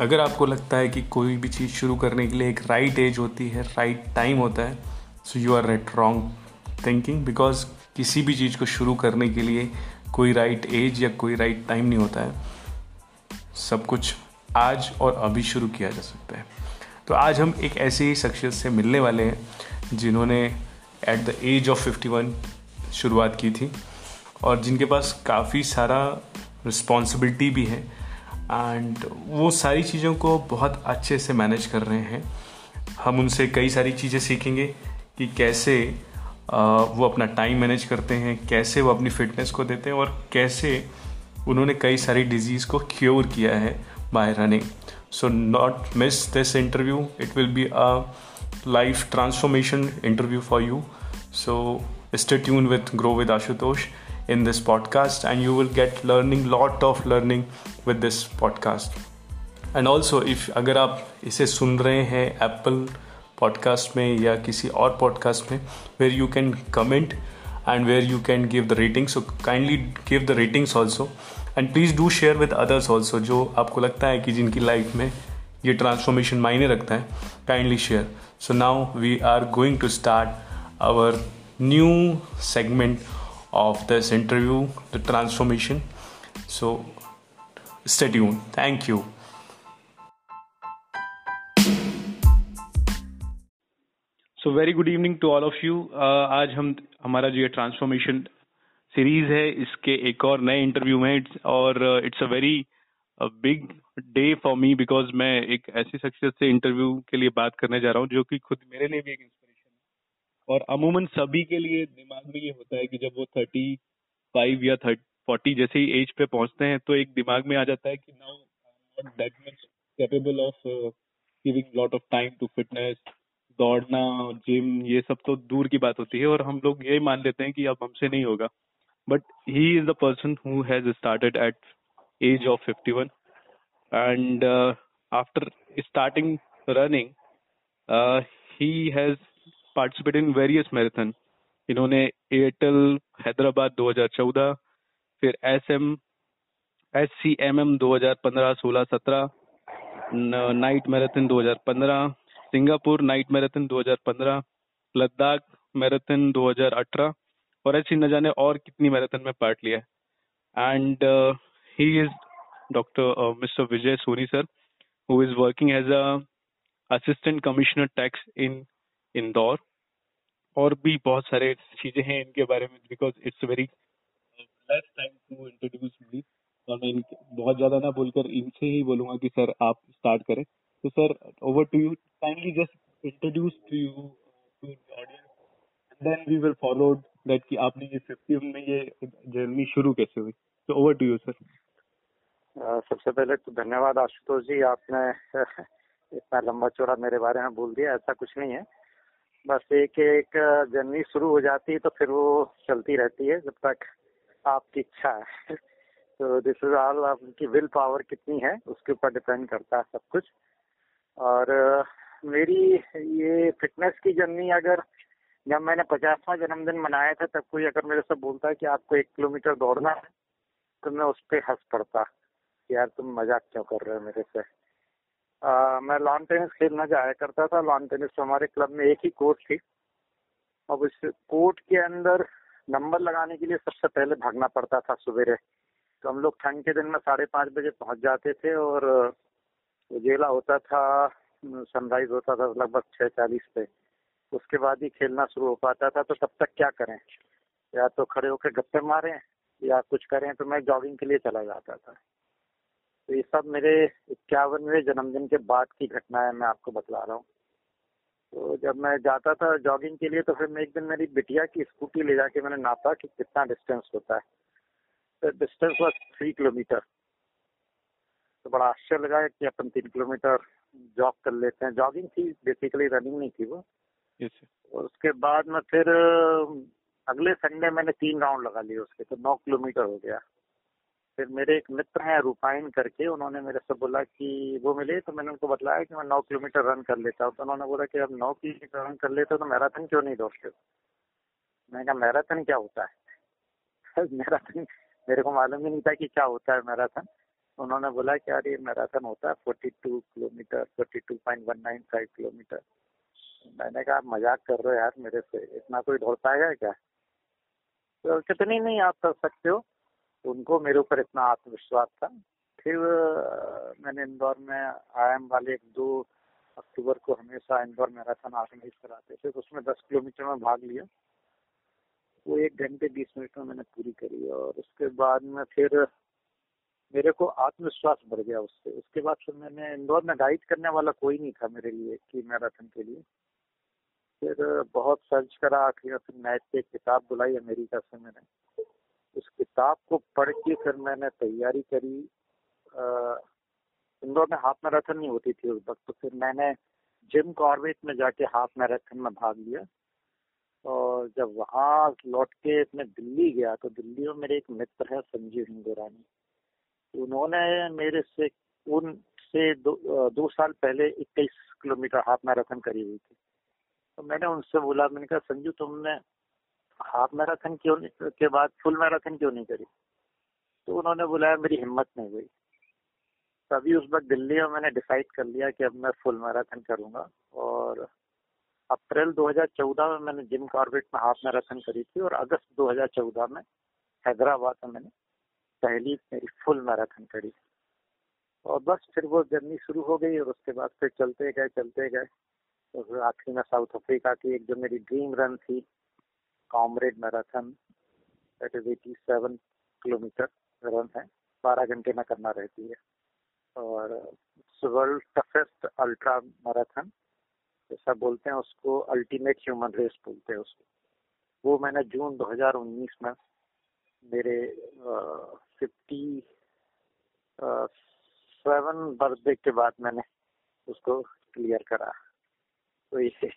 अगर आपको लगता है कि कोई भी चीज़ शुरू करने के लिए एक राइट right एज होती है राइट right टाइम होता है so you are right wrong thinking because किसी भी चीज़ को शुरू करने के लिए कोई राइट right एज या कोई राइट right टाइम नहीं होता है। सब कुछ आज और अभी शुरू किया जा सकता है। तो आज हम एक ऐसे ही शख्सियत से मिलने वाले हैं जिन्होंने एट द एज ऑफ़ 51 शुरुआत की थी और जिनके पास काफ़ी सारा रिस्पॉन्सिबिलिटी भी है। एंड वो सारी चीज़ों को बहुत अच्छे से मैनेज कर रहे हैं। हम उनसे कई सारी चीज़ें सीखेंगे कि कैसे वो अपना टाइम मैनेज करते हैं, कैसे वो अपनी फिटनेस को देते हैं और कैसे उन्होंने कई सारी डिज़ीज़ को क्योर किया है by running so not miss this interview it will be a life transformation interview for you so stay with grow with ashutosh in this podcast and you will get learning, lot of learning with this podcast and also if अगर आप इसे सुन रहे हैं Apple podcast में या किसी और podcast में where you can comment and where you can give the rating so kindly give the ratings also and please do share with others also जो आपको लगता है कि जिनकी लाइफ में ये ट्रांसफॉर्मेशन मायने रखता है kindly share so now we are going to start our new segment of this interview, the transformation. So stay tuned. Thank you. So very good evening to all of you आज हम, हमारा जो ये transformation series है, इसके एक और नए इंटरव्यू में और it's a very big day for me because मैं एक ऐसी शख्सियत से इंटरव्यू के लिए बात करने जा रहा हूँ जो कि खुद मेरे लिए भी एक और अमूमन सभी के लिए दिमाग में ये होता है कि जब वो थर्टी फाइव या थर्टी फोर्टी जैसे ही एज पे पहुँचते हैं तो एक दिमाग में आ जाता है कि now not that much capable of giving lot of time to fitness दौड़ना जिम ये सब तो दूर की बात होती है और हम लोग ये मान लेते हैं कि अब हमसे नहीं होगा। But he is the person who has started at age of fifty one and after starting running he has participate in various marathon इन्होंने एयरटेल हैदराबाद 2014 फिर S M S C M M दो हज़ार पंद्रह सोलह सत्रह night marathon 2015 Singapore night marathon 2015 Ladakh marathon 2018 और ऐसी न जाने और कितनी मैराथन में पार्ट लिया and he is doctor mister Vijay Soni sir who is working as a assistant commissioner tax in Indore और भी बहुत सारे चीज़ें हैं इनके बारे में because it's very less time to introduce me और मैं बहुत ज़्यादा ना बोलकर इनसे ही बोलूँगा कि सर आप स्टार्ट करें। तो sir over to you kindly just introduce to you to audience then we will follow that कि आपने ये फिफ्टी में ये जर्नी शुरू कैसे हुई? तो ओवर टू यू सर सबसे पहले तो धन्यवाद आशुतोष जी, आपने इतना लंबा चौड़ा मेरे बारे में बोल दिया, ऐसा कुछ नहीं है। बस एक एक जर्नी शुरू हो जाती है तो फिर वो चलती रहती है जब तक आपकी इच्छा है। तो दिस इज़ ऑल आपकी विल पावर कितनी है उसके ऊपर डिपेंड करता है सब कुछ। और मेरी ये फिटनेस की जर्नी अगर जब मैंने पचासवा जन्मदिन मनाया था तब कोई अगर मेरे से बोलता है कि आपको एक किलोमीटर दौड़ना है तो मैं उस पर हंस पड़ता यार तुम मज़ाक क्यों कर रहे हो मेरे से? आ, मैं लॉन टेनिस खेलना जाया करता था। लॉन टेनिस हमारे क्लब में एक ही कोर्ट थी। अब उस कोर्ट के अंदर नंबर लगाने के लिए सबसे पहले भागना पड़ता था सवेरे। तो हम लोग ठंड के दिन में साढ़े पाँच बजे पहुँच जाते थे और उजेला होता था सनराइज होता था लगभग छः चालीस पे। उसके बाद ही खेलना शुरू हो पाता था तो तब तक क्या करें? या तो खड़े होकर गप्पे मारें, या कुछ करें तो मैं जॉगिंग के लिए चला जाता था। तो ये सब मेरे इक्यावनवे जन्मदिन के बाद की घटना है मैं आपको बतला रहा हूँ। तो जब मैं जाता था जॉगिंग के लिए तो फिर मैं एक दिन मेरी बिटिया की स्कूटी ले जाके मैंने नापा कि कितना डिस्टेंस होता है। तो डिस्टेंस वॉज़ थ्री किलोमीटर तो बड़ा आश्चर्य लगा कि अपन तीन किलोमीटर जॉग कर लेते हैं। जॉगिंग थी बेसिकली रनिंग नहीं थी वो। और उसके बाद में फिर अगले संडे मैंने तीन राउंड लगा लिए उसके। तो नौ किलोमीटर हो गया। फिर मेरे एक मित्र हैं रूपाइन करके, उन्होंने मेरे से बोला कि वो मिले तो मैंने उनको बताया कि मैं नौ किलोमीटर रन कर लेता हूँ। तो उन्होंने बोला कि अब नौ किलोमीटर रन कर लेते हो तो मैराथन क्यों नहीं दौड़ते मैंने कहा, मैराथन क्या होता है? मैराथन, मेरे को मालूम ही नहीं था कि क्या होता है मैराथन। उन्होंने बोला कि यार ये मैराथन होता है forty two kilometre forty two point one nine five kilometre. मैंने कहा, आप मज़ाक कर रहे हो यार मेरे से, इतना कोई दौड़ पाएगा क्या? तो नहीं आप कर सकते हो उनको मेरे ऊपर इतना आत्मविश्वास था। फिर मैंने इंदौर में आई वाले एक दो अक्टूबर को हमेशा इंदौर मैराथन ऑर्गेनाइज कराते थे तो उसमें दस किलोमीटर में भाग लिया। वो एक घंटे बीस मिनट में मैंने पूरी करी और उसके बाद में फिर मेरे को आत्मविश्वास बढ़ गया उससे। उसके बाद फिर मैंने इंदौर में गाइड करने वाला कोई नहीं था मेरे लिए कि मैराथन के लिए। फिर बहुत सर्च करा आखिर फिर मैथ पे किताब बुलाई अमेरिका से मैंने। उस किताब को पढ़ के फिर मैंने तैयारी करी। इंदौर में हाफ़ मैराथन नहीं होती थी उस वक्त तो फिर मैंने जिम कॉर्बेट में जाके हाफ़ मैराथन में भाग लिया। और जब वहाँ लौट के मैं दिल्ली गया तो दिल्ली में मेरे एक मित्र है संजीव हिंदुरानी उन्होंने मेरे से उनसे दो, दो साल पहले इक्कीस किलोमीटर हाफ़ मैराथन करी हुई थी। तो मैंने उनसे बोला मैंने कहा संजू तुमने हाफ़ मैराथन क्यों नहीं, के बाद फुल मैराथन क्यों नहीं करी? तो उन्होंने बुलाया, मेरी हिम्मत नहीं हुई। तभी उस वक्त दिल्ली में मैंने डिसाइड कर लिया कि अब मैं फुल मैराथन करूँगा और अप्रैल 2014 में मैंने जिम कॉर्बेट में हाफ़ मैराथन करी थी और अगस्त 2014 में हैदराबाद में मैंने पहली मेरी फुल मैराथन करी। और बस फिर वो जर्नी शुरू हो गई और उसके बाद फिर चलते गए चलते गए। तो आखिरी में साउथ अफ्रीका की एक जो मेरी ड्रीम रन थी comrade marathon that is eighty seven kilometre run है। बारह घंटे में करना रहती है। और वर्ल्ड टफेस्ट अल्ट्रा मैराथन जैसा बोलते हैं उसको अल्टीमेट ह्यूमन रेस बोलते हैं उसको। वो मैंने जून 2019 में मेरे फिफ्टी सेवन बर्थडे के बाद मैंने उसको क्लियर करा। तो ये,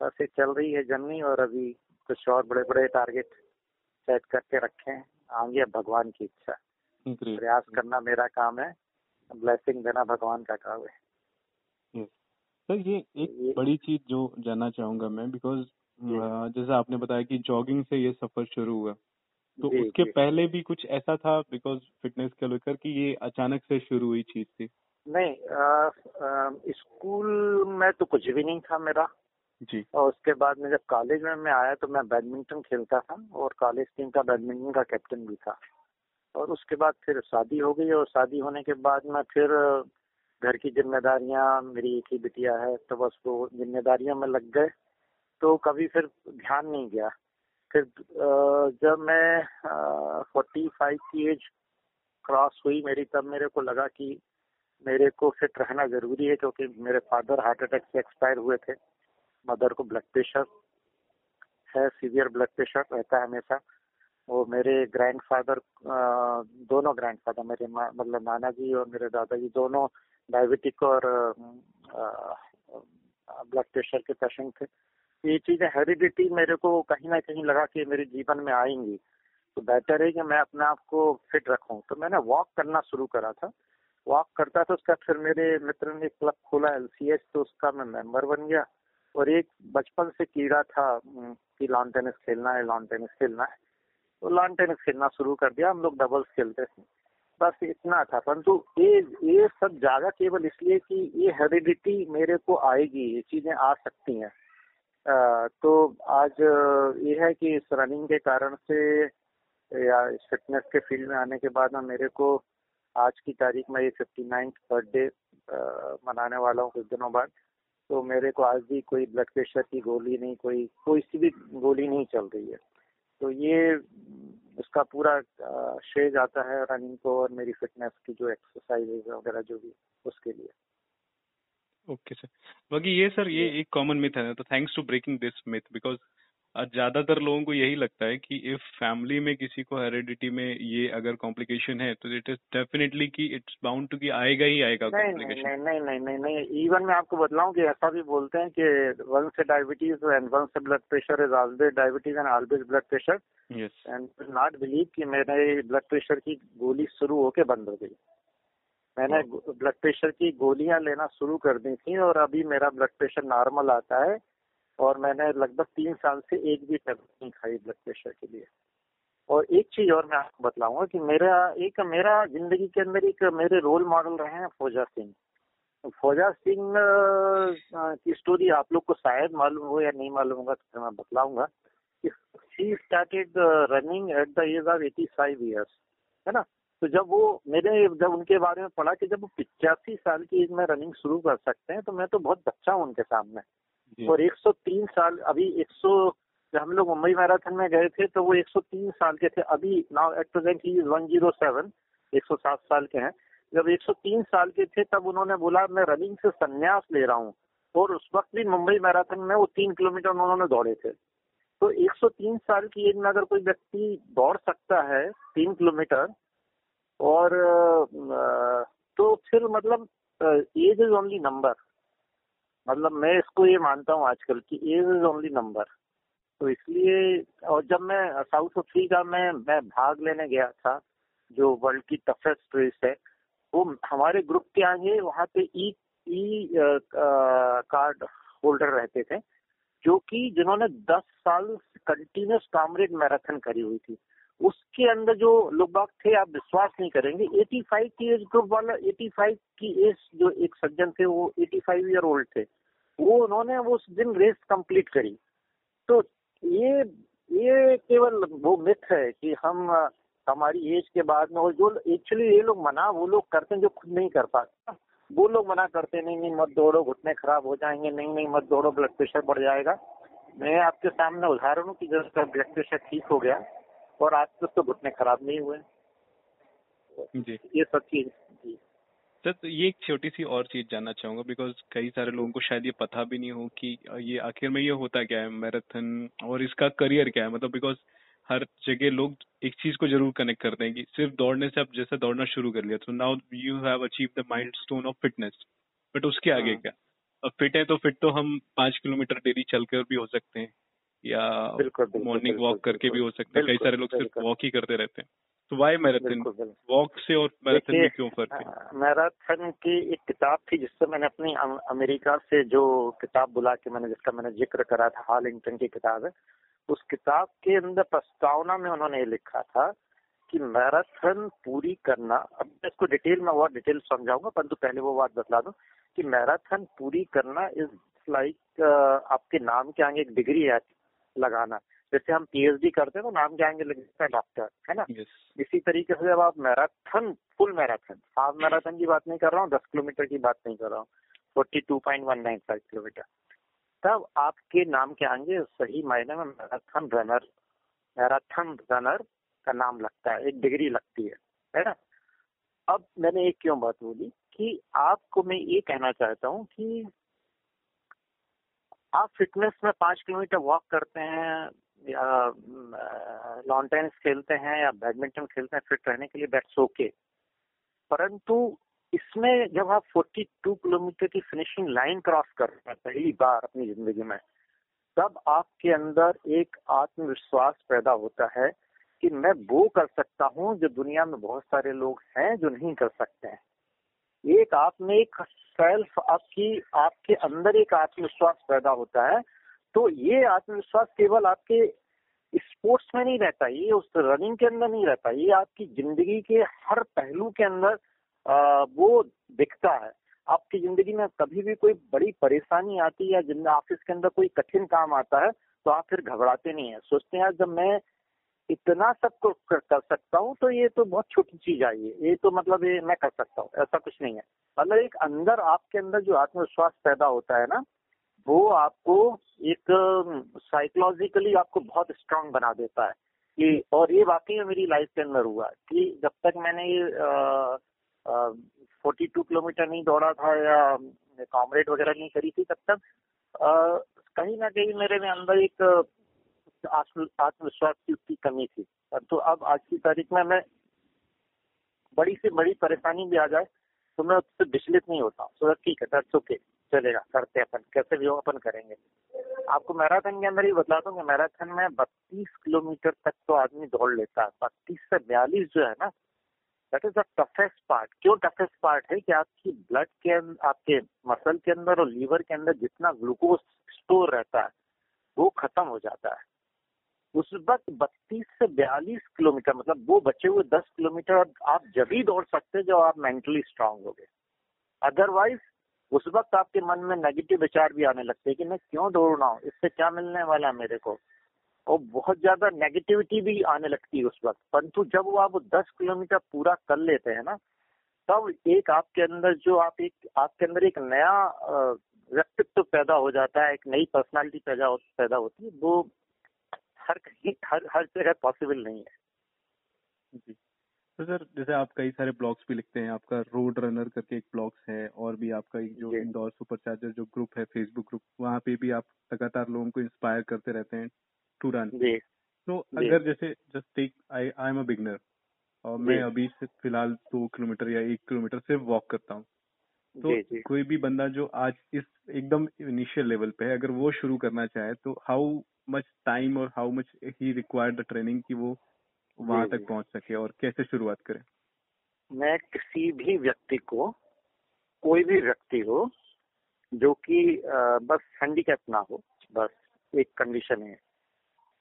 बस ये चल रही है जर्नी और अभी कुछ और बड़े बड़े टारगेट सेट करके रखे हैं आगे भगवान की इच्छा। प्रयास करना मेरा काम है ब्लेसिंग देना भगवान का काम है। सर ये एक ये, बड़ी चीज़ जो जानना चाहूँगा मैं बिकॉज़ जैसे आपने बताया कि जॉगिंग से ये सफ़र शुरू हुआ। तो उसके पहले भी कुछ ऐसा था बिकॉज़ फिटनेस को लेकर कि ये अचानक से शुरू हुई चीज़ थी? नहीं स्कूल में तो कुछ भी नहीं था मेरा। जी। और उसके बाद में जब कॉलेज में मैं आया तो मैं बैडमिंटन खेलता था और कॉलेज टीम का बैडमिंटन का कैप्टन भी था। और उसके बाद फिर शादी हो गई और शादी होने के बाद में फिर घर की जिम्मेदारियाँ, मेरी एक ही बिटिया है तो बस वो जिम्मेदारियों में लग गए। तो कभी फिर ध्यान नहीं गया। फिर जब मैं फोर्टी फाइव की एज क्रॉस हुई मेरी, तब मेरे को लगा कि मेरे को फिट रहना ज़रूरी है क्योंकि मेरे फादर हार्ट अटैक से एक्सपायर हुए थे। मदर को ब्लड प्रेशर है सीवियर ब्लड प्रेशर रहता है हमेशा। वो मेरे ग्रैंडफादर दोनों ग्रैंडफादर मेरे मतलब नाना जी और मेरे दादाजी दोनों डायबिटिक और ब्लड प्रेशर के पेशेंट थे। ये चीज़ें हेरिडिटी मेरे को कहीं ना कहीं लगा कि मेरे जीवन में आएँगी। तो बेटर है कि मैं अपने आप को फिट रखूँ। तो मैंने वॉक करना शुरू करा था। वॉक करता था, उसका फिर मेरे मित्र ने क्लब खोला एलसीएच तो उसका मैं मेंबर बन गया। और एक बचपन से कीड़ा था कि लॉन टेनिस खेलना है लॉन टेनिस खेलना है। तो लॉन टेनिस खेलना शुरू कर दिया, हम लोग डबल्स खेलते थे। बस इतना था, परंतु ये ये सब ज़्यादा केवल इसलिए कि ये हेरिडिटी मेरे को आएगी, ये चीज़ें आ सकती हैं। तो आज ये है कि इस रनिंग के कारण से या इस फिटनेस के फ़ील्ड में आने के बाद में मेरे को आज की तारीख में ये फिफ्टी नाइन्थ बर्थडे मनाने वाला हूँ कुछ दिनों बाद। तो मेरे को आज भी कोई ब्लड प्रेशर की गोली नहीं कोई कोई सी भी गोली नहीं चल रही है। तो ये उसका पूरा श्रेय जाता है रनिंग को और मेरी फिटनेस की जो एक्सरसाइज वगैरह जो भी उसके लिए। ओके सर बाकी ये सर ये एक कॉमन मिथ है तो thanks to breaking this myth because ज़्यादातर लोगों को यही लगता है कि इफ़ फैमिली में किसी को हेरिडिटी में ये अगर कॉम्प्लिकेशन है तो इट इज़ डेफिनेटली कि इट्स बाउंड टू कि आएगा ही आएगा नहीं नहीं, नहीं नहीं नहीं नहीं नहीं इवन मैं आपको बतलाऊं कि ऐसा भी बोलते हैं कि वन से डायबिटीज़ एंड वन से blood pressure is always diabetes and always blood pressure yes and not believe कि मेरे ब्लड प्रेशर की गोली शुरू होके बंद हो गई। मैंने ब्लड प्रेशर की गोलियाँ लेना शुरू कर दी थी और अभी मेरा ब्लड प्रेशर नॉर्मल आता है और मैंने लगभग तीन साल से एक भी टेबलेट नहीं खाई ब्लड प्रेशर के लिए। और एक चीज़ और मैं आपको बतलाऊँगा कि मेरा, एक मेरा ज़िंदगी के अंदर एक मेरे रोल मॉडल रहे हैं फौजा सिंह। फौजा सिंह की स्टोरी आप लोग को शायद मालूम हो या नहीं मालूम होगा तो मैं बतलाऊँगा she started running at the age of eighty five years है ना? तो जब वो मेरे, जब उनके बारे में पढ़ा कि जब वो पिचासी साल की एज में रनिंग शुरू कर सकते हैं तो मैं तो बहुत बच्चा हूँ उनके सामने। और 103 साल, अभी 100 जब हम लोग मुंबई मैराथन में गए थे तो वो 103 साल के थे। अभी now at present he is 107 107 साल के हैं। जब 103 साल के थे, तब उन्होंने बोला, मैं रनिंग से संन्यास ले रहा हूँ। और उस वक्त भी मुंबई मैराथन में वो तीन किलोमीटर उन्होंने दौड़े थे। तो 103 साल की एज में अगर कोई व्यक्ति दौड़ सकता है, तीन किलोमीटर, और तो फिर मतलब एज इज़ ओनली नंबर मतलब मैं इसको ये मानता हूँ आजकल की एज इज़ ओनली नंबर तो इसलिए, और जब मैं साउथ अफ्रीका में, मैं भाग लेने गया था, जो वर्ल्ड की टफेस्ट रेस है, वो हमारे ग्रुप के आगे वहाँ पे ई ई कार्ड होल्डर रहते थे, जो कि जिन्होंने 10 साल कंटिन्यूस कामरेड मैराथन करी हुई थी। उसके अंदर जो लोग बाग थे, आप विश्वास नहीं करेंगे। 85 की एज ग्रुप वाला 85 की एज जो एक सज्जन थे, वो 85 ईयर ओल्ड थे, वो उन्होंने वो उस दिन रेस कंप्लीट करी। तो ये ये केवल वो मिथ है कि हम, हमारी एज के बाद में और जो एक्चुअली ये लोग मना, वो लोग करते हैं जो खुद नहीं कर पाते। वो लोग मना करते नहीं नहीं, मत दौड़ो, घुटने खराब हो जाएँगे, नहीं नहीं, मत दौड़ो ब्लड प्रेशर बढ़ जाएगा। मैं आपके सामने उदाहरण कि जब ब्लड प्रेशर ठीक हो गया। और आज तक तो घुटने खराब नहीं हुए जी। ये सब चीज़ जी। सर तो ये एक छोटी सी और चीज़ जानना चाहूँगा बिकॉज़ कई सारे लोगों को शायद ये पता भी नहीं हो कि ये आखिर में ये होता क्या है मैराथन और इसका करियर क्या है? मतलब बिकॉज़ हर जगह लोग एक चीज़ को ज़रूर कनेक्ट करते हैं कि सिर्फ़ दौड़ने से आप जैसे दौड़ना शुरू कर लिया तो now you have achieve the mind stone of fitness but उसके आगे हाँ। क्या? अब फिट है तो फिट तो हम पाँच किलोमीटर डेली चलकर भी हो सकते हैं। या मॉर्निंग वॉक करके भी हो सकते हैं। कई सारे लोग सिर्फ़ वॉक ही करते रहते हैं। तो वाई मैराथन वॉक से और मैराथन में क्यों फ़र्क है? मैराथन की एक किताब थी जिससे मैंने अपनी अमेरिका से जो किताब बुला के मैंने जिसका मैंने ज़िक्र करा था हाल की किताब है उस किताब के अंदर प्रस्तावना में उन्होंने लिखा था कि मैराथन पूरी करना अब इसको डिटेल में और डिटेल समझाऊँगा परंतु पहले वो बात बतला दूँ कि मैराथन पूरी करना इज़ लाइक आपके नाम के आगे एक डिग्री है लगाना। जैसे हम पीएचडी करते हैं तो नाम क्या आएँगे? लगता है डॉक्टर है ना? Yes. इसी तरीके से जब आप marathon full marathon half marathon की बात नहीं कर रहा हूँ दस किलोमीटर की बात नहीं कर रहा हूँ forty two point one nine five kilometre. तब आपके नाम के आएँगे? सही मायने में मैराथन रनर मैराथन रनर का नाम लगता है एक डिग्री लगती है है ना? अब मैंने एक क्यों बात बोली कि आपको मैं ये कहना चाहता हूँ कि आप फिटनेस में पाँच किलोमीटर वॉक करते हैं, या लॉन टेनिस खेलते हैं, या बैडमिंटन खेलते हैं फिट रहने के लिए दैट्स ओके परंतु इसमें जब आप 42 किलोमीटर की फिनिशिंग लाइन क्रॉस कर रहे हैं पहली बार अपनी ज़िंदगी में, तब आपके अंदर एक आत्मविश्वास पैदा होता है कि मैं वो कर सकता हूँ जो दुनिया में बहुत सारे लोग हैं जो नहीं कर सकते हैं। एक आप में एक सेल्फ आपकी, आपके अंदर एक आत्मविश्वास पैदा होता है। तो ये आत्मविश्वास केवल आपके स्पोर्ट्स में नहीं रहता, ये उस रनिंग के अंदर नहीं रहता, ये आपकी ज़िंदगी के हर पहलू के अंदर वो दिखता है। आपकी ज़िंदगी में कभी भी कोई बड़ी परेशानी आती है या ऑफ़िस के अंदर कोई कठिन काम आता है तो आप फिर घबराते नहीं है। सोचते हैं जब मैं इतना सब कुछ कर, सकता हूँ तो ये तो बहुत छोटी चीज़ आई है ये। तो मतलब ये मैं कर सकता हूँ ऐसा कुछ नहीं है। मतलब एक अंदर आपके अंदर जो आत्मविश्वास पैदा होता है ना वो आपको एक साइकोलॉजिकली आपको बहुत स्ट्रांग बना देता है। कि और ये वाकई में मेरी लाइफ के अंदर हुआ कि जब तक मैंने ये फोर्टी टू किलोमीटर नहीं दौड़ा था या कॉमरेड वगैरह नहीं करी थी तब तक कहीं ना कहीं मेरे में अंदर एक आत्मविश्वास की उसकी कमी थी। तो अब आज की तारीख में मैं बड़ी से बड़ी परेशानी भी आ जाए तो मैं उससे विचलित नहीं होता सो ठीक है दैट्स ओके चलेगा, करते अपन, कैसे भी हो अपन करेंगे। आपको मैराथन के अंदर ही बता दूँ कि मैराथन में बत्तीस किलोमीटर तक तो आदमी दौड़ लेता है। बत्तीस से बयालीस जो है ना that is the toughest part क्यों टफेस्ट पार्ट है कि आपकी ब्लड के अंदर आपके मसल के अंदर और लीवर के अंदर जितना ग्लूकोज स्टोर रहता है, वो खत्म हो जाता है। उस वक्त बत्तीस से बयालीस किलोमीटर मतलब वो बचे हुए दस किलोमीटर आप जब ही दौड़ सकते जब आप मेंटली स्ट्रांग हो गए अदरवाइज़ उस वक्त आपके मन में नेगेटिव विचार भी आने लगते हैं कि मैं क्यों दौड़ रहा हूँ? इससे क्या मिलने वाला है मेरे को? और बहुत ज़्यादा नेगेटिविटी भी आने लगती है उस वक्त। परंतु जब वो आप दस किलोमीटर पूरा कर लेते हैं ना, तब एक आपके अंदर जो आप एक, आपके अंदर एक नया व्यक्तित्व पैदा हो जाता है, एक नई पर्सनालिटी पैदा पैदा होती है, वो हर कहीं हर हर जगह पॉसिबल नहीं है। जी। तो सर जैसे आप कई सारे ब्लॉग्स भी लिखते हैं आपका रोड रनर करके एक ब्लॉग्स है और भी आपका एक जो इंदौर सुपर चार्जर जो ग्रुप है फेसबुक ग्रुप वहाँ पे भी आप लगातार लोगों को इंस्पायर करते रहते हैं टू रन तो अगर जैसे just take I I am a beginner और मैं अभी से फ़िलहाल दो किलोमीटर या एक किलोमीटर सिर्फ़ वॉक करता हूँ तो कोई भी बंदा जो आज इस एकदम इनिशियल लेवल पे है अगर वो शुरू करना चाहे तो हाउ मच टाइम और how much he required the training की वो वहाँ तक पहुँच सके और कैसे शुरुआत करें? मैं किसी भी व्यक्ति को कोई भी व्यक्ति हो जो कि बस हैंडीकैप ना हो बस एक कंडीशन है।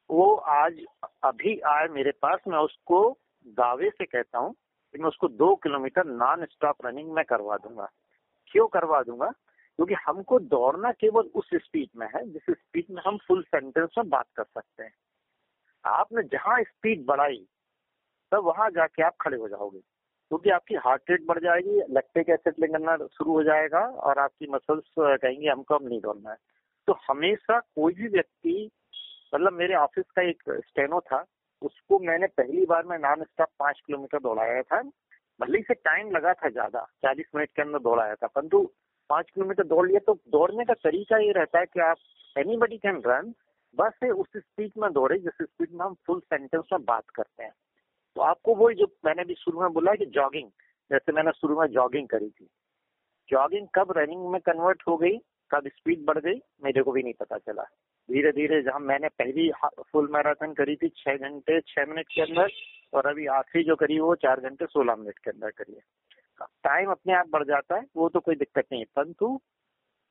वो आज अभी आए मेरे पास मैं उसको दावे से कहता हूँ कि मैं उसको दो किलोमीटर नॉन स्टॉप रनिंग में करवा दूँगा। क्यों करवा दूँगा? क्योंकि हमको दौड़ना केवल उस स्पीड में है, जिस स्पीड में हम फुल सेंटेंस में बात कर सकते हैं। आपने जहाँ स्पीड बढ़ाई, तब वहाँ जाके आप खड़े हो जाओगे। क्योंकि आपकी हार्ट रेट बढ़ जाएगी लैक्टिक एसिड निकलना शुरू हो जाएगा और आपकी मसल्स कहेंगे हमको अब नहीं दौड़ना है। तो हमेशा कोई भी व्यक्ति मतलब मेरे ऑफ़िस का एक स्टेनो था, उसको मैंने पहली बार में नॉन स्टॉप पाँच किलोमीटर दौड़ाया था। भले से टाइम लगा था ज़्यादा, चालीस मिनट के अंदर दौड़ाया था, परंतु पाँच किलोमीटर दौड़ लिया तो दौड़ने का तरीका ये रहता है कि आप एनी बडी कैन रन बस उस स्पीड में दौड़े, जिस स्पीड में हम फुल सेंटेंस में बात करते हैं। तो आपको वही जो मैंने भी शुरू में बोला कि जॉगिंग जैसे मैंने शुरू में जॉगिंग करी थी। जॉगिंग कब रनिंग में कन्वर्ट हो गई, कब स्पीड बढ़ गई, मेरे को भी नहीं पता चला। धीरे धीरे जहाँ मैंने पहली फुल मैराथन करी थी, छह घंटे, छह मिनट के अंदर, और अभी आखिरी जो करी वो चार घंटे सोलह मिनट के अंदर करी है। टाइम अपने आप बढ़ जाता है, वो तो कोई दिक्कत नहीं है। परंतु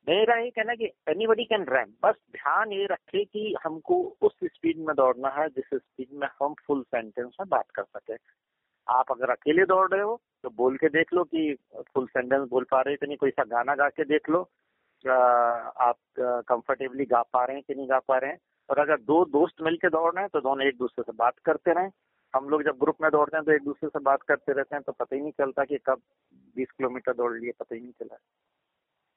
मेरा ये कहना कि एनीबडी कैन रन बस ध्यान ये रखे कि हमको उस स्पीड में दौड़ना है, जिस स्पीड में हम फुल सेंटेंस में बात कर सके। आप अगर अकेले दौड़ रहे हो तो बोल के देख लो कि फुल सेंटेंस बोल पा रहे हैं कि नहीं कोई सा गाना गा के देख लो आप कंफर्टेबली गा पा रहे हैं कि नहीं गा पा रहे हैं। और अगर दो दोस्त मिलके दौड़ रहे हैं तो दोनों एक दूसरे से बात करते रहें। हम लोग जब ग्रुप में दौड़ते हैं तो एक दूसरे से बात करते रहते हैं तो पता ही नहीं चलता कि कब 20 किलोमीटर दौड़ लिए, पता ही नहीं चला।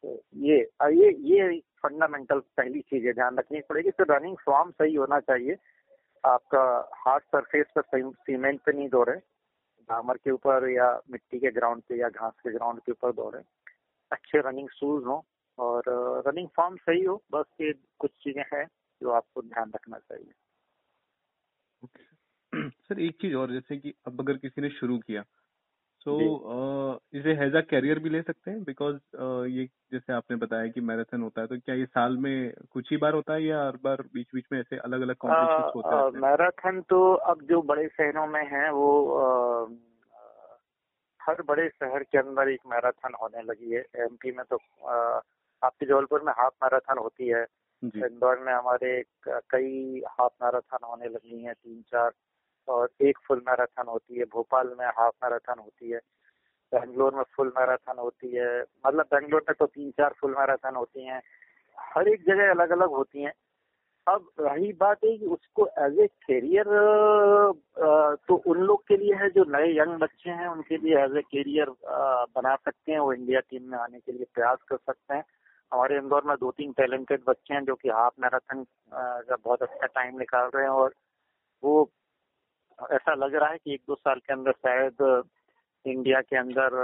तो ये ये ये फंडामेंटल पहली चीज़ है, ध्यान रखनी पड़ेगी तो रनिंग फॉर्म सही होना चाहिए। आपका हार्ड सरफेस पर सीमेंट पे नहीं दौड़े, डामर के ऊपर या मिट्टी के ग्राउंड पे या घास के ग्राउंड के ऊपर दौड़े। अच्छे रनिंग शूज़ हो और रनिंग फॉर्म सही हो, बस ये कुछ चीज़ें हैं जो आपको ध्यान रखना चाहिए। सर एक चीज़ और जैसे कि अब अगर किसी ने शुरू किया तो इसे हैज़ अ कैरियर भी ले सकते हैं बिकॉज़ ये जैसे आपने बताया कि मैराथन होता है तो क्या ये साल में कुछ ही बार होता है या हर बार बीच बीच में ऐसे अलग अलग कॉम्पिटिशन होते हैं? मैराथन तो अब जो बड़े शहरों में है वो आ, हर बड़े शहर के अंदर एक मैराथन होने लगी है। एमपी में तो आ, आपके जबलपुर में हाफ़ मैराथन होती है। इंदौर में हमारे कई हाफ़ मैराथन होने लगी हैं तीन चार और एक फुल मैराथन होती है, भोपाल में हाफ़ मैराथन होती है, बेंगलोर में फुल मैराथन होती है मतलब बेंगलोर में तो तीन चार फुल मैराथन होती हैं, हर एक जगह अलग अलग होती हैं। अब रही बात है कि उसको एज ए करियर तो उन लोग के लिए है जो नए यंग बच्चे हैं, उनके लिए एज ए करियर बना सकते हैं, वो इंडिया टीम में आने के लिए प्रयास कर सकते हैं। हमारे इंदौर में दो तीन टैलेंटेड बच्चे हैं जो कि हाफ़ मैराथन का बहुत अच्छा टाइम निकाल रहे हैं और वो ऐसा लग रहा है कि एक दो साल के अंदर शायद इंडिया के अंदर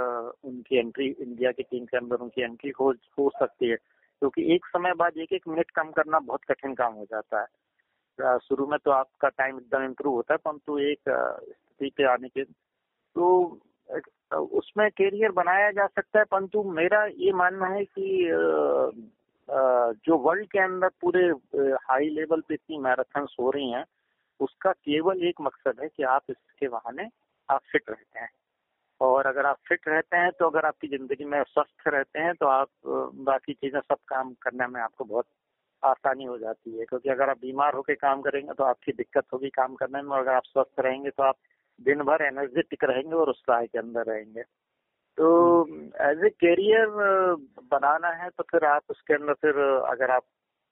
उनकी एंट्री इंडिया की टीम के अंदर उनकी एंट्री हो हो सकती है। क्योंकि एक समय बाद एक एक मिनट कम करना बहुत कठिन काम हो जाता है। शुरू में तो आपका टाइम एकदम इम्प्रूव होता है, परंतु एक स्थिति पे आने के तो उसमें कैरियर बनाया जा सकता है, परंतु मेरा ये मानना है कि जो वर्ल्ड के अंदर पूरे हाई लेवल पे इतनी मैराथन्स हो रही हैं उसका केवल एक मकसद है कि आप इसके बहाने आप फिट रहते हैं। और अगर आप फिट रहते हैं तो अगर आपकी ज़िंदगी में स्वस्थ रहते हैं तो आप, बाकी चीज़ें सब काम करने में आपको बहुत आसानी हो जाती है। क्योंकि अगर आप बीमार होकर काम करेंगे तो आपकी दिक्कत होगी काम करने में। और अगर आप स्वस्थ रहेंगे तो आप दिन भर एनर्जेटिक रहेंगे और उत्साह के अंदर रहेंगे। तो एज ए कैरियर बनाना है तो फिर आप उसके अंदर फिर अगर आप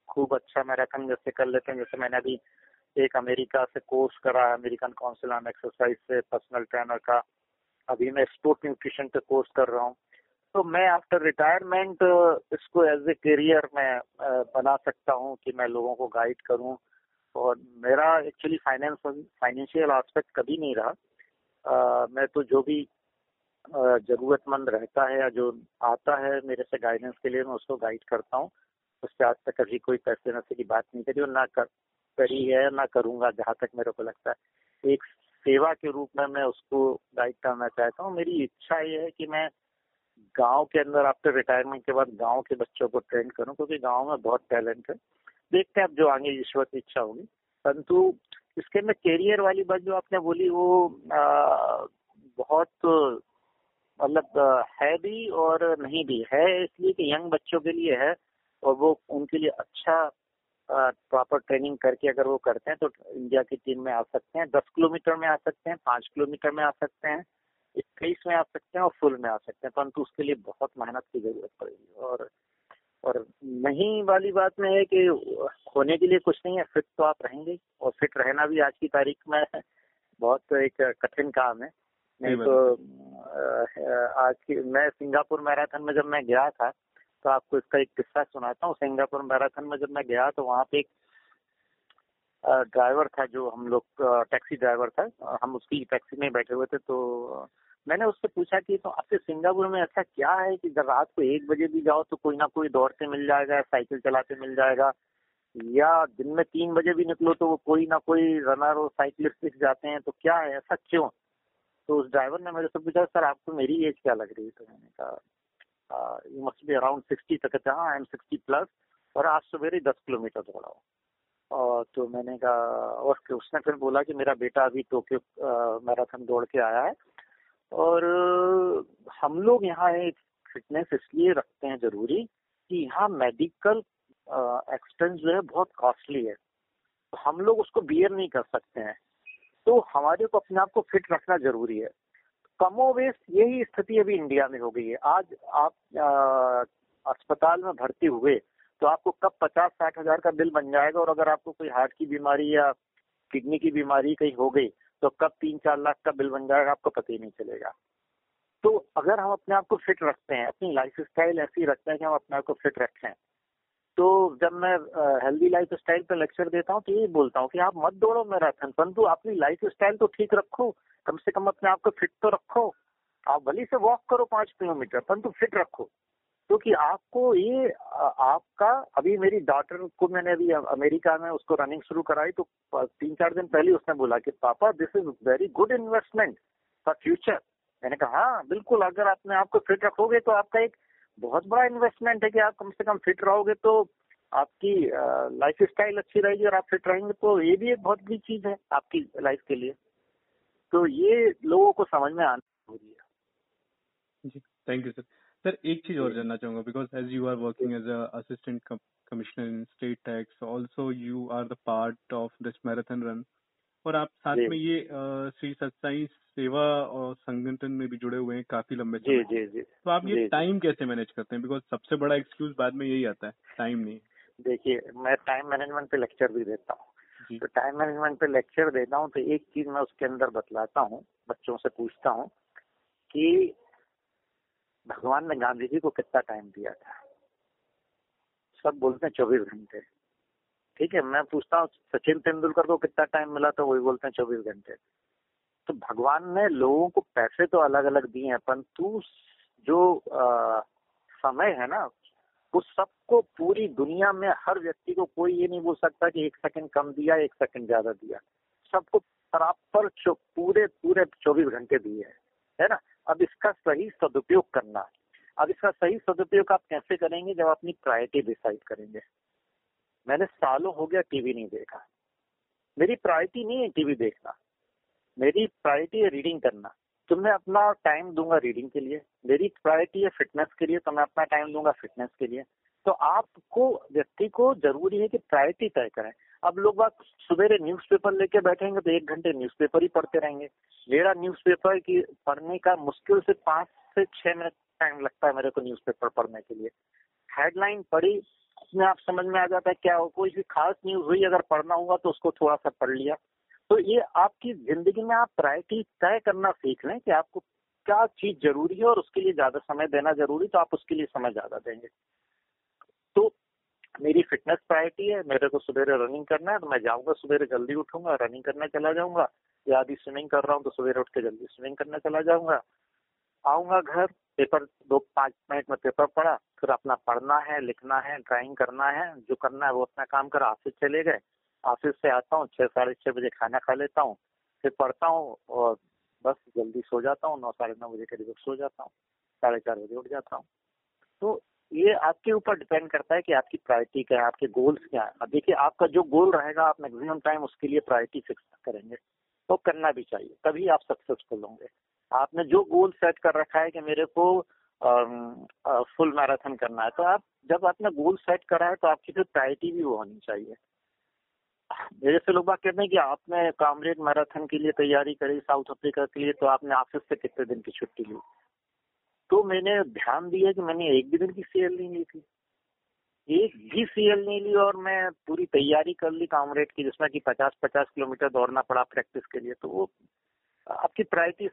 खूब अच्छा मैराथन जैसे कर लेते हैं, जैसे मैंने अभी एक अमेरिका से कोर्स करा है अमेरिकन काउंसिल ऑन एक्सरसाइज से पर्सनल ट्रेनर का। अभी मैं स्पोर्ट न्यूट्रिशन पे कोर्स कर रहा हूँ। तो मैं आफ्टर रिटायरमेंट इसको एज ए करियर मैं बना सकता हूँ कि मैं लोगों को गाइड करूँ। और मेरा एक्चुअली फाइनेंस फाइनेंशियल आस्पेक्ट कभी नहीं रहा। आ, मैं तो जो भी जरूरतमंद रहता है या जो आता है मेरे से गाइडेंस के लिए मैं उसको गाइड करता हूँ। उससे आज तक कभी कोई पैसे नशे की बात नहीं करी और ना कर करी है ना करूँगा जहाँ तक मेरे को लगता है। एक सेवा के रूप में मैं उसको गाइड करना चाहता हूँ। मेरी इच्छा ये है कि मैं गाँव के अंदर आफ्टर रिटायरमेंट के बाद गाँव के बच्चों को ट्रेन करूँ क्योंकि गाँव में बहुत टैलेंट है। देखते हैं अब जो आगे ईश्वर की इच्छा होगी। परंतु इसके अंदर कैरियर वाली बात जो आपने बोली वो आ, बहुत मतलब है भी और नहीं भी। है इसलिए कि यंग बच्चों के लिए है और वो उनके लिए अच्छा प्रॉपर ट्रेनिंग करके अगर वो करते हैं तो इंडिया की टीम में आ सकते हैं। दस किलोमीटर में आ सकते हैं पाँच किलोमीटर में आ सकते हैं इक्कीस में आ सकते हैं और फुल में आ सकते हैं। परंतु उसके लिए बहुत मेहनत की ज़रूरत पड़ेगी। और और नहीं वाली बात में है कि खोने के लिए कुछ नहीं है फिट तो आप रहेंगे और फिट रहना भी आज की तारीख में बहुत एक कठिन काम है। नहीं तो आज की मैं सिंगापुर मैराथन में जब मैं गया था तो आपको इसका एक किस्सा सुनाता हूँ। सिंगापुर मैराथन में जब मैं गया तो वहाँ पे एक ड्राइवर था जो हम लोग टैक्सी ड्राइवर था। हम उसकी टैक्सी में बैठे हुए थे तो मैंने उससे पूछा कि तो आपके सिंगापुर में ऐसा क्या है कि जब रात को एक बजे भी जाओ तो कोई ना कोई दौड़ते मिल जाएगा, साइकिल चलाते मिल जाएगा या दिन में तीन बजे भी निकलो तो वो कोई ना कोई रनर और साइकिलिस्ट दिख जाते हैं। तो क्या है? ऐसा क्यों? तो उस ड्राइवर ने मेरे से पूछा, सर, आपको मेरी एज क्या लग रही है? तो मैंने कहा you must be around sixty तक हाँ आई एम सिक्सटी प्लस और आज सवेरे दस किलोमीटर दौड़ा हूँ। और तो मैंने कहा, और उसने फिर बोला कि मेरा बेटा अभी टोक्यो मैराथन दौड़ के आया है, और हम लोग यहाँ एक फिटनेस इसलिए रखते हैं ज़रूरी कि यहाँ मेडिकल एक्सपेंस जो है बहुत कॉस्टली है। तो हम लोग उसको बियर नहीं कर सकते हैं। तो हमारे को अपने आप को फिट रखना ज़रूरी है। कमोवेश यही स्थिति अभी इंडिया में हो गई है। आज आप आ, अस्पताल में भर्ती हुए तो आपको कब पचास साठ हज़ार का बिल बन जाएगा और अगर आपको कोई हार्ट की बीमारी या किडनी की बीमारी कहीं हो गई तो कब तीन चार लाख का बिल बन जाएगा आपको पता ही नहीं चलेगा। तो अगर हम अपने आप को फिट रखते हैं अपनी लाइफ स्टाइल ऐसी रखते हैं कि हम अपने आप को फिट रखें तो जब मैं हेल्दी लाइफ स्टाइल पर लेक्चर देता हूँ तो यही बोलता हूँ कि आप मत दौड़ो मैराथन परंतु अपनी लाइफ स्टाइल तो ठीक रखो कम से कम अपने आप को फिट तो रखो। आप भली से वॉक करो पाँच किलोमीटर, परंतु फिट रखो। क्योंकि तो आपको ये आपका, अभी मेरी डॉटर को मैंने अभी अमेरिका में उसको रनिंग शुरू कराई तो तीन चार दिन पहले उसने बोला कि, पापा this is very good investment for future मैंने कहा हाँ बिल्कुल, अगर आपने आपको फिट रखोगे तो आपका एक बहुत बड़ा इन्वेस्टमेंट है कि आप कम से कम फिट रहोगे तो आपकी लाइफ स्टाइल अच्छी रहेगी और आप फिट रहेंगे तो ये भी एक बहुत बड़ी चीज़ है आपकी लाइफ के लिए। तो ये लोगों को समझ में आना ज़रूरी है। जी थैंक यू सर सर एक चीज़ और जानना चाहूँगा because as you are working as assistant commissioner in state tax also you are the part of this marathon run और आप साथ में ये श्री सत्साई सेवा और संगठन में भी जुड़े हुए हैं काफ़ी लंबे समय जी, जी, जी, तो आप ये टाइम कैसे मैनेज करते हैं? बिकॉज़ सबसे बड़ा एक्सक्यूज बाद में यही आता है टाइम नहीं। देखिए मैं टाइम मैनेजमेंट पे लेक्चर भी देता हूँ। तो टाइम मैनेजमेंट पे लेक्चर देता हूँ तो एक चीज़ मैं उसके अंदर बतलाता हूँ बच्चों से पूछता हूँ कि भगवान ने गांधी जी को कितना टाइम दिया था? सब बोलते हैं चौबीस घंटे। ठीक है मैं पूछता हूँ सचिन तेंदुलकर को कितना टाइम मिला था? वही बोलते हैं चौबीस घंटे। तो भगवान ने लोगों को पैसे तो अलग अलग दिए हैं परंतु जो आ, समय है ना उस सबको पूरी दुनिया में हर व्यक्ति को कोई ये नहीं बोल सकता कि एक सेकंड कम दिया, एक सेकंड ज़्यादा दिया। सबको बराबर पूरे पूरे चौबीस घंटे दिए है है ना? अब इसका सही सदुपयोग करना अब इसका सही सदुपयोग आप कैसे करेंगे जब अपनी प्रायोरिटी डिसाइड करेंगे? मैंने सालों हो गया टीवी नहीं देखा। मेरी प्रायोरिटी नहीं है टीवी देखना। मेरी प्रायोरिटी है रीडिंग करना। तो मैं अपना टाइम दूँगा रीडिंग के लिए। मेरी प्रायोरिटी है फिटनेस के लिए तो मैं अपना टाइम दूँगा फिटनेस के लिए। तो आपको, व्यक्ति को ज़रूरी है कि प्रायोरिटी तय करें। अब लोग बात सवेरे न्यूज़पेपर लेके बैठेंगे तो एक घंटे न्यूज़पेपर ही पढ़ते रहेंगे। मेरा न्यूज़पेपर की पढ़ने का मुश्किल से पाँच से छह मिनट टाइम लगता है मेरे को न्यूज़पेपर पढ़ने के लिए। हेडलाइन पढ़ी उसमें आप समझ में आ जाता है क्या हो, कोई भी खास न्यूज़ हुई, अगर पढ़ना हुआ तो उसको थोड़ा सा पढ़ लिया। तो ये आपकी ज़िंदगी में आप प्रायोरिटी तय करना सीख लें कि आपको क्या चीज़ ज़रूरी है और उसके लिए ज़्यादा समय देना ज़रूरी तो आप उसके लिए समय ज़्यादा देंगे। तो मेरी फिटनेस प्रायोरिटी है, मेरे को सवेरे रनिंग करना है तो मैं जाऊँगा सुबह जल्दी उठूँगा रनिंग करने चला जाऊँगा। या अभी स्विमिंग कर रहा हूँ तो सवेरे उठ के जल्दी स्विमिंग करने चला जाऊँगा। आऊँगा घर पेपर दो पाँच मिनट में पेपर पढ़ा, फिर अपना पढ़ना है, लिखना है ड्राइंग करना है, जो करना है वो अपना काम कर ऑफ़िस चले गए। ऑफ़िस से आता हूँ, छह, साढ़े छह बजे खाना खा लेता हूँ, फिर पढ़ता हूँ और बस जल्दी सो जाता हूँ, नौ, साढ़े नौ बजे करीब सो जाता हूँ, साढ़े चार बजे उठ जाता हूँ। तो ये आपके ऊपर डिपेंड करता है कि आपकी प्रायोरिटी क्या है, आपके गोल्स क्या है। अब देखिए, आपका जो गोल रहेगा, आप मैक्सिमम टाइम उसके लिए प्रायोरिटी फिक्स करेंगे तो करना भी चाहिए, तभी आप सक्सेसफुल होंगे। आपने जो गोल सेट कर रखा है कि मेरे को फुल मैराथन करना है तो आप, जब आपने गोल सेट करा है तो आपकी फिर प्रायोरिटी भी वो होनी चाहिए। मेरे से लोग बात कहते हैं कि आपने कामरेड मैराथन के लिए तैयारी करी, साउथ अफ्रीका के लिए तो आपने ऑफ़िस से कितने दिन की छुट्टी ली? तो मैंने ध्यान दिया कि मैंने एक भी दिन की सीएल नहीं ली थी। एक भी सीएल नहीं ली और मैं पूरी तैयारी कर ली कामरेड की, जिसमें कि पचास पचास किलोमीटर दौड़ना पड़ा प्रैक्टिस के लिए। तो वो आपकी प्रायोरिटी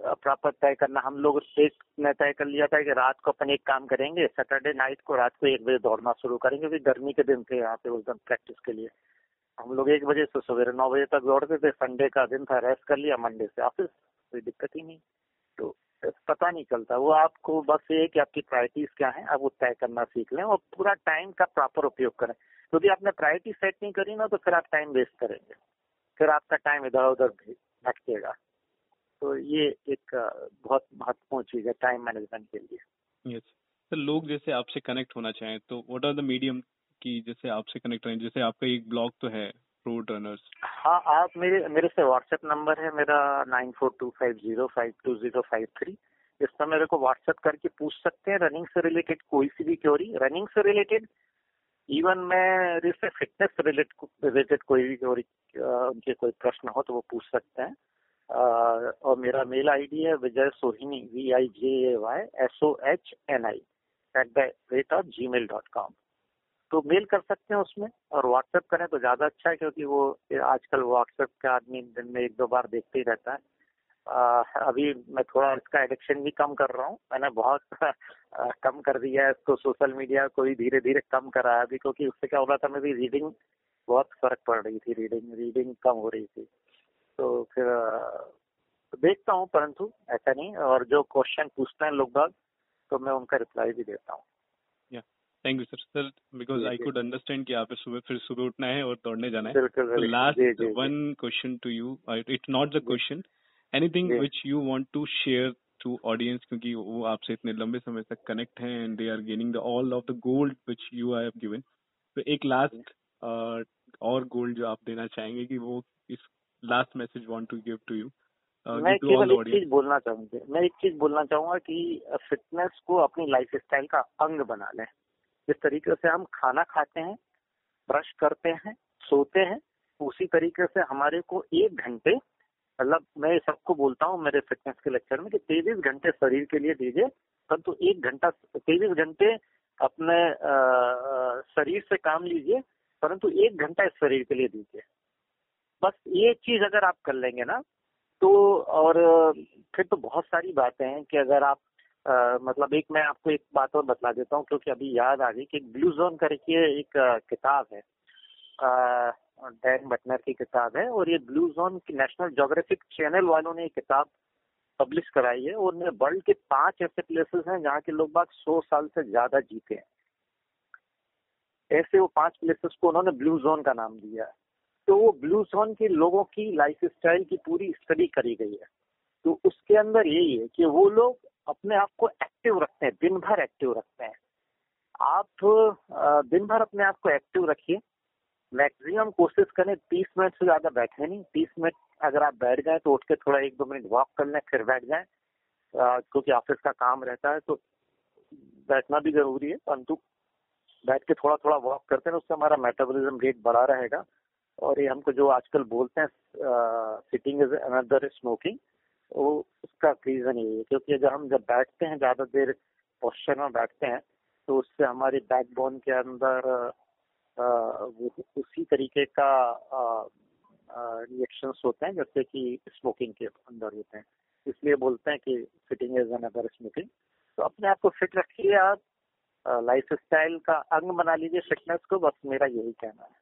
प्रॉपर तय करना, हम लोग एक ने तय कर लिया था कि रात को अपन एक काम करेंगे, सैटरडे नाइट को रात को एक बजे दौड़ना शुरू करेंगे, क्योंकि गर्मी के दिन थे यहाँ पे उस दिन प्रैक्टिस के लिए। हम लोग एक बजे से सवेरे नौ बजे तक दौड़ते थे, संडे का दिन था रेस्ट कर लिया मंडे से ऑफ़िस कोई दिक्कत ही नहीं। तो पता नहीं चलता, वो आपको बस ये कि आपकी प्रायोरिटीज क्या है, आप वो तय करना सीख लें और पूरा टाइम का प्रॉपर उपयोग करें। क्योंकि तो आपने प्रायोरिटी सेट नहीं करी ना तो फिर आप टाइम वेस्ट करेंगे। फिर आपका टाइम इधर उधर भटकेगा। तो ये एक बहुत महत्वपूर्ण चीज़ है टाइम मैनेजमेंट के लिए। यस तो लोग जैसे आपसे कनेक्ट होना चाहें तो व्हाट आर द मीडियम की जैसे आपसे कनेक्ट रहें, जैसे आपका एक ब्लॉग तो है रोड रनर्स हाँ आप मेरे मेरे से व्हाट्सएप नंबर है, मेरा nine four two five zero five two zero five three इस पर मेरे को व्हाट्सएप करके पूछ सकते हैं रनिंग से रिलेटेड कोई सी भी क्योरी रनिंग से रिलेटेड इवन मैं से फिटनेस रिलेटेड कोई भी क्योरी उनके कोई प्रश्न हो तो वो पूछ सकते हैं। और मेरा मेल आईडी है Vijay Sohini V I J A Y S O H N I at the rate of Gmail dot com तो मेल कर सकते हैं उसमें और व्हाट्सएप करें तो ज़्यादा अच्छा है क्योंकि वो आजकल व्हाट्सएप के आदमी दिन में एक दो बार देखते ही रहता है। आ, अभी मैं थोड़ा इसका एडिक्शन भी कम कर रहा हूँ। मैंने बहुत कम कर दिया है इसको सोशल मीडिया को भी धीरे धीरे कम करा है। अभी क्योंकि उससे क्या हो रहा था मेरी रीडिंग बहुत फ़र्क पड़ रही थी रीडिंग रीडिंग कम हो रही थी। तो फिर देखता हूँ परंतु ऐसा नहीं। और जो क्वेश्चन पूछते हैं लोग बाग तो मैं उनका रिप्लाई भी देता हूँ। Thank you sir sir because I could understand कि आप सुबह फिर सुबह उठना है और दौड़ने जाना है। Last one question to you it's not the question anything which you want to share to audience क्योंकि वो आपसे इतने लंबे समय तक कनेक्ट हैं and they are gaining the all of the gold which you have given तो एक लास्ट uh, और गोल्ड जो आप देना चाहेंगे कि वो इस last message want to give to you मैं केवल एक चीज़ बोलना चाहूँगी। मैं एक चीज़ बोलना चाहूँगा कि फिटनेस को अपनी लाइफ स्टाइल का अंग बना लें। जिस तरीके से हम खाना खाते हैं, ब्रश करते हैं, सोते हैं, उसी तरीके से हमारे को एक घंटे मतलब मैं सबको बोलता हूँ मेरे फिटनेस के लेक्चर में कि तेईस घंटे शरीर के लिए दीजिए, परंतु तो एक घंटा, तेईस घंटे अपने शरीर से काम लीजिए, परंतु तो एक घंटा इस शरीर के लिए दीजिए। बस ये चीज़ अगर आप कर लेंगे ना तो और फिर तो बहुत सारी बातें हैं कि अगर आप आ, मतलब एक मैं आपको एक बात और बतला देता हूँ क्योंकि अभी याद आ गई कि ब्लू जोन करके एक किताब है। डैन बटनर की किताब है और ये ब्लू जोन की नेशनल जोग्राफिक चैनल वालों ने ये किताब पब्लिश कराई है और वर्ल्ड के पाँच ऐसे प्लेसेस हैं जहाँ के लोग बाग सौ साल से ज़्यादा जीते हैं। ऐसे वो पाँच प्लेसेस को उन्होंने ब्लू जोन का नाम दिया है। तो वो ब्लू जोन के लोगों की लाइफ स्टाइल की पूरी स्टडी करी गई है। तो उसके अंदर यही है कि वो लोग अपने आप को एक्टिव रखते हैं दिन भर एक्टिव रखते हैं। आप दिन भर अपने आप को एक्टिव रखिए। मैक्सिमम कोशिश करें, तीस मिनट से ज़्यादा बैठे नहीं, तीस मिनट अगर आप बैठ जाए तो उठ के थोड़ा एक दो मिनट वॉक कर लें, फिर बैठ जाए। क्योंकि ऑफ़िस का काम रहता है तो बैठना भी ज़रूरी है, परंतु बैठ के थोड़ा थोड़ा वॉक करते हैं, उससे हमारा मेटाबॉलिज्म रेट बढ़ा रहेगा। और ये हमको जो आजकल बोलते हैं सिटिंग इज़ अनदर स्मोकिंग वो उसका रीजन यही है क्योंकि जब हम जब बैठते हैं ज़्यादा देर पोस्चर में बैठते हैं तो उससे हमारे बैकबोन के अंदर उसी तरीके का रिएक्शंस होते हैं जैसे कि स्मोकिंग के अंदर होते हैं। इसलिए बोलते हैं कि फिटिंग इज़ अनदर स्मोकिंग तो अपने आप को फिट रखिए आप लाइफ स्टाइल का अंग बना लीजिए फिटनेस को बस मेरा यही कहना है।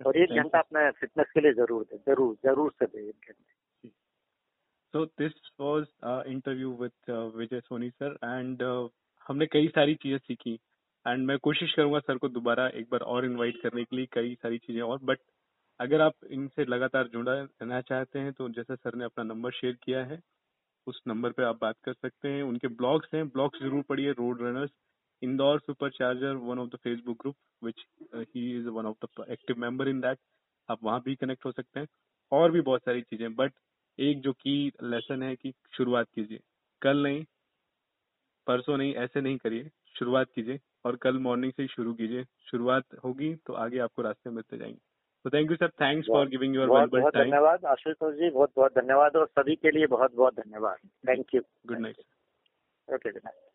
और एक घंटा अपने फिटनेस के लिए ज़रूर दे ज़रूर ज़रूर से दे एक घंटे। So this was interview with Vijay Soni sir and हमने कई सारी चीज़ें सीखी। एंड मैं कोशिश करूँगा सर को दोबारा एक बार और इनवाइट करने के लिए कई सारी चीज़ें और बट अगर आप इनसे लगातार जुड़ा रहना चाहते हैं तो जैसे सर ने अपना नंबर शेयर किया है, उस नंबर पे आप बात कर सकते हैं। उनके ब्लॉग्स हैं ब्लॉग्स ज़रूर पढ़िए road runners Indore super charger one of the Facebook group which he is one of the active member in that आप वहाँ भी कनेक्ट हो सकते हैं। और भी बहुत सारी चीज़ें बट एक जो की लेसन है कि शुरुआत कीजिए। कल नहीं परसों नहीं ऐसे नहीं करिए। शुरुआत कीजिए और कल मॉर्निंग से ही शुरू कीजिए। शुरुआत होगी तो आगे आपको रास्ते मिलते जाएँगे। तो thank you sir thanks for giving your बहुत बहुत धन्यवाद आशुतोष जी बहुत बहुत धन्यवाद और सभी के लिए बहुत बहुत धन्यवाद। Thank you good night okay good night